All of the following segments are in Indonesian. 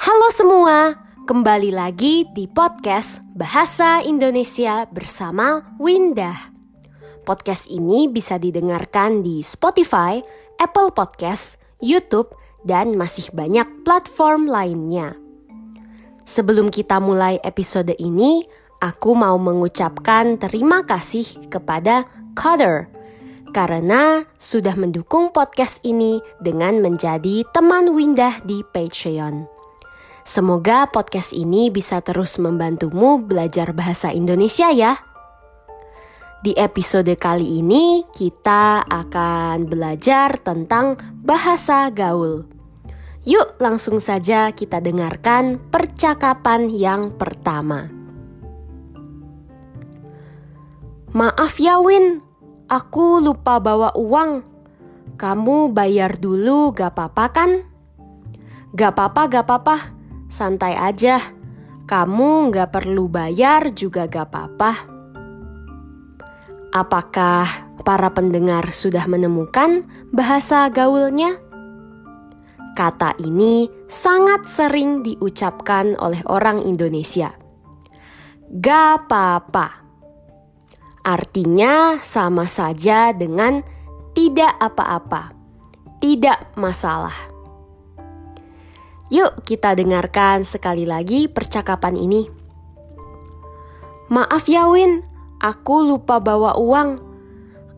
Halo semua, kembali lagi di podcast Bahasa Indonesia bersama Windah. Podcast ini bisa didengarkan di Spotify, Apple Podcast, YouTube, dan masih banyak platform lainnya. Sebelum kita mulai episode ini, aku mau mengucapkan terima kasih kepada Coder karena sudah mendukung podcast ini dengan menjadi teman Windah di Patreon. Semoga podcast ini bisa terus membantumu belajar bahasa Indonesia ya. Di episode kali ini kita akan belajar tentang bahasa gaul. Yuk langsung saja kita dengarkan percakapan yang pertama. Maaf ya Win, Aku lupa bawa uang. Kamu bayar dulu gak apa-apa kan? Gak apa-apa, gak apa-apa. Santai aja. Kamu gak perlu bayar juga gak apa-apa. Apakah para pendengar sudah menemukan bahasa gaulnya? Kata ini sangat sering diucapkan oleh orang Indonesia. Gak apa-apa. Artinya sama saja dengan tidak apa-apa, tidak masalah. Yuk kita dengarkan sekali lagi percakapan ini. Maaf ya Win, aku lupa bawa uang.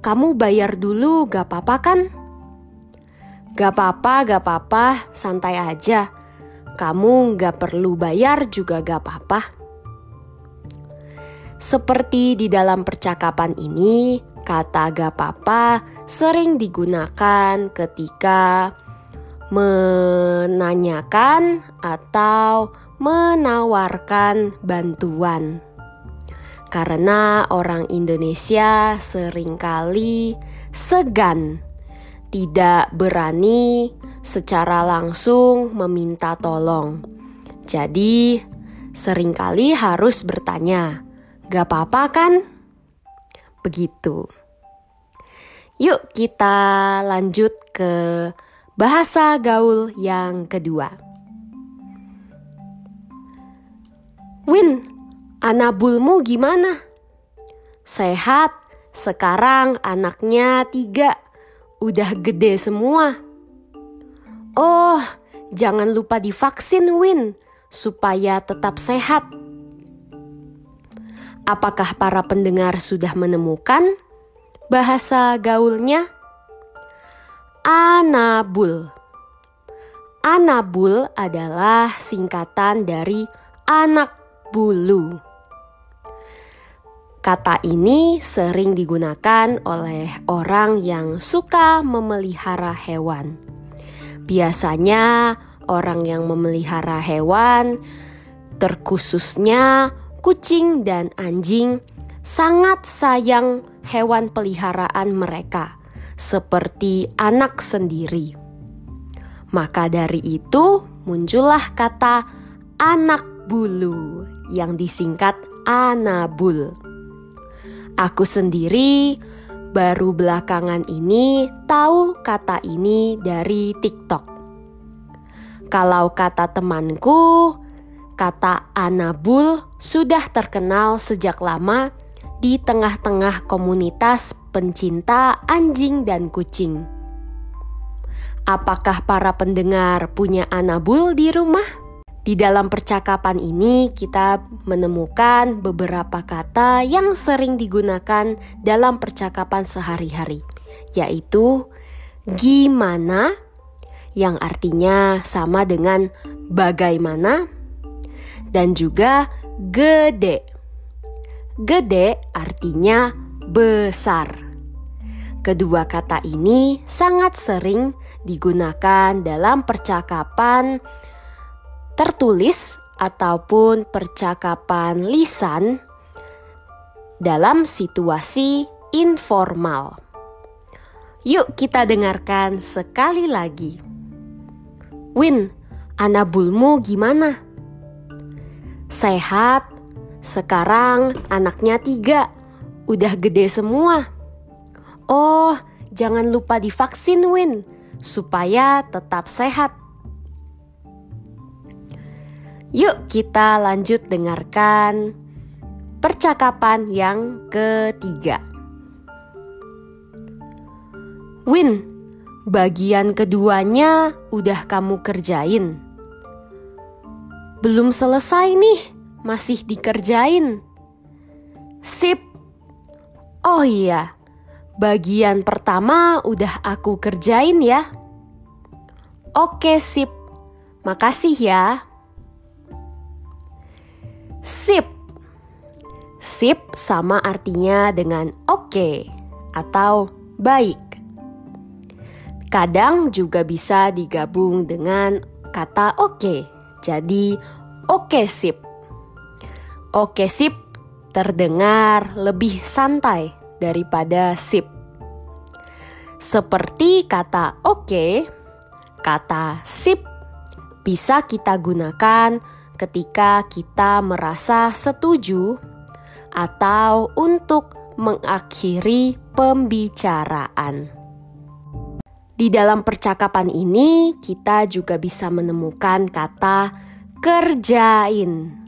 Kamu bayar dulu gak apa-apa kan? Gak apa-apa, gak apa-apa, santai aja. Kamu gak perlu bayar juga gak apa-apa. Seperti di dalam percakapan ini, kata gak apa-apa sering digunakan ketika menanyakan atau menawarkan bantuan. Karena orang Indonesia sering kali segan, tidak berani secara langsung meminta tolong. Jadi, sering kali harus bertanya, Gak apa-apa kan? Begitu. Yuk kita lanjut ke bahasa gaul yang kedua. Win, anabulmu gimana? Sehat, sekarang anaknya tiga, udah gede semua. Oh, jangan lupa divaksin Win, supaya tetap sehat. Apakah para pendengar sudah menemukan bahasa gaulnya? Anabul. Anabul adalah singkatan dari anak bulu. Kata ini sering digunakan oleh orang yang suka memelihara hewan. Biasanya, orang yang memelihara hewan, terkhususnya kucing dan anjing sangat sayang hewan peliharaan mereka, seperti anak sendiri. Maka dari itu muncullah kata anak bulu yang disingkat anabul. Aku sendiri baru belakangan ini tahu kata ini dari TikTok. Kalau kata temanku, Kata anabul sudah terkenal sejak lama di tengah-tengah komunitas pencinta anjing dan kucing. Apakah para pendengar punya anabul di rumah? Di dalam percakapan ini, kita menemukan beberapa kata yang sering digunakan dalam percakapan sehari-hari, yaitu "gimana", yang artinya sama dengan "bagaimana", dan juga gede. Gede artinya besar. Kedua kata ini sangat sering digunakan dalam percakapan tertulis ataupun percakapan lisan dalam situasi informal. Yuk kita dengarkan sekali lagi. Win, anabulmu gimana? Sehat, sekarang anaknya tiga, udah gede semua. Oh, jangan lupa divaksin Win, supaya tetap sehat. Yuk kita lanjut dengarkan percakapan yang ketiga. Win, bagian keduanya udah kamu kerjain. Belum selesai nih, masih dikerjain. Sip. Oh iya, bagian pertama udah aku kerjain ya. Oke, sip. Makasih ya. Sip. Sip sama artinya dengan oke atau baik. Kadang juga bisa digabung dengan kata oke. Jadi oke sip. Oke sip terdengar lebih santai daripada sip. Seperti kata oke, kata sip bisa kita gunakan ketika kita merasa setuju atau untuk mengakhiri pembicaraan. Di dalam percakapan ini, kita juga bisa menemukan kata "kerjain".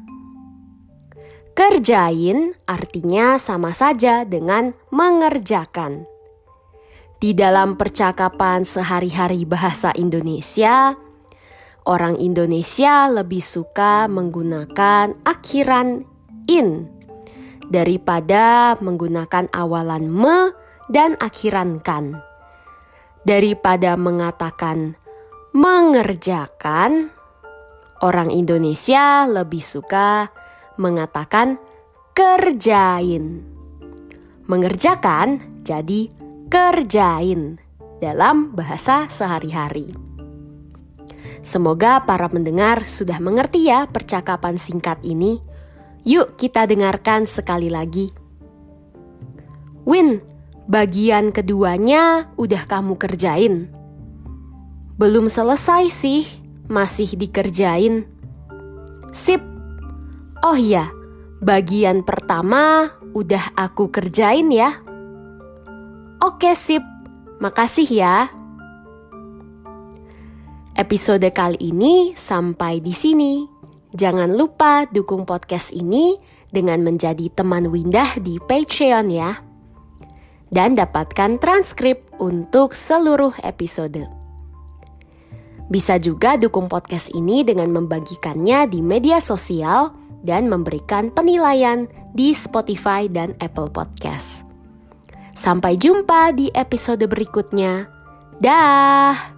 Kerjain artinya sama saja dengan mengerjakan. Di dalam percakapan sehari-hari bahasa Indonesia, Orang Indonesia lebih suka menggunakan akhiran in daripada menggunakan awalan me dan akhiran kan. Daripada mengatakan mengerjakan, orang Indonesia lebih suka mengatakan kerjain. Mengerjakan jadi kerjain dalam bahasa sehari-hari. Semoga para pendengar sudah mengerti ya percakapan singkat ini. Yuk kita dengarkan sekali lagi. Win, bagian keduanya udah kamu kerjain. Belum selesai sih, masih dikerjain. Sip. Oh iya, bagian pertama udah aku kerjain ya. Oke, sip. Makasih ya. Episode kali ini sampai di sini. Jangan lupa dukung podcast ini dengan menjadi teman Windah di Patreon ya. Dan dapatkan transkrip untuk seluruh episode. Bisa juga dukung podcast ini dengan membagikannya di media sosial dan memberikan penilaian di Spotify dan Apple Podcast. Sampai jumpa di episode berikutnya. Dah.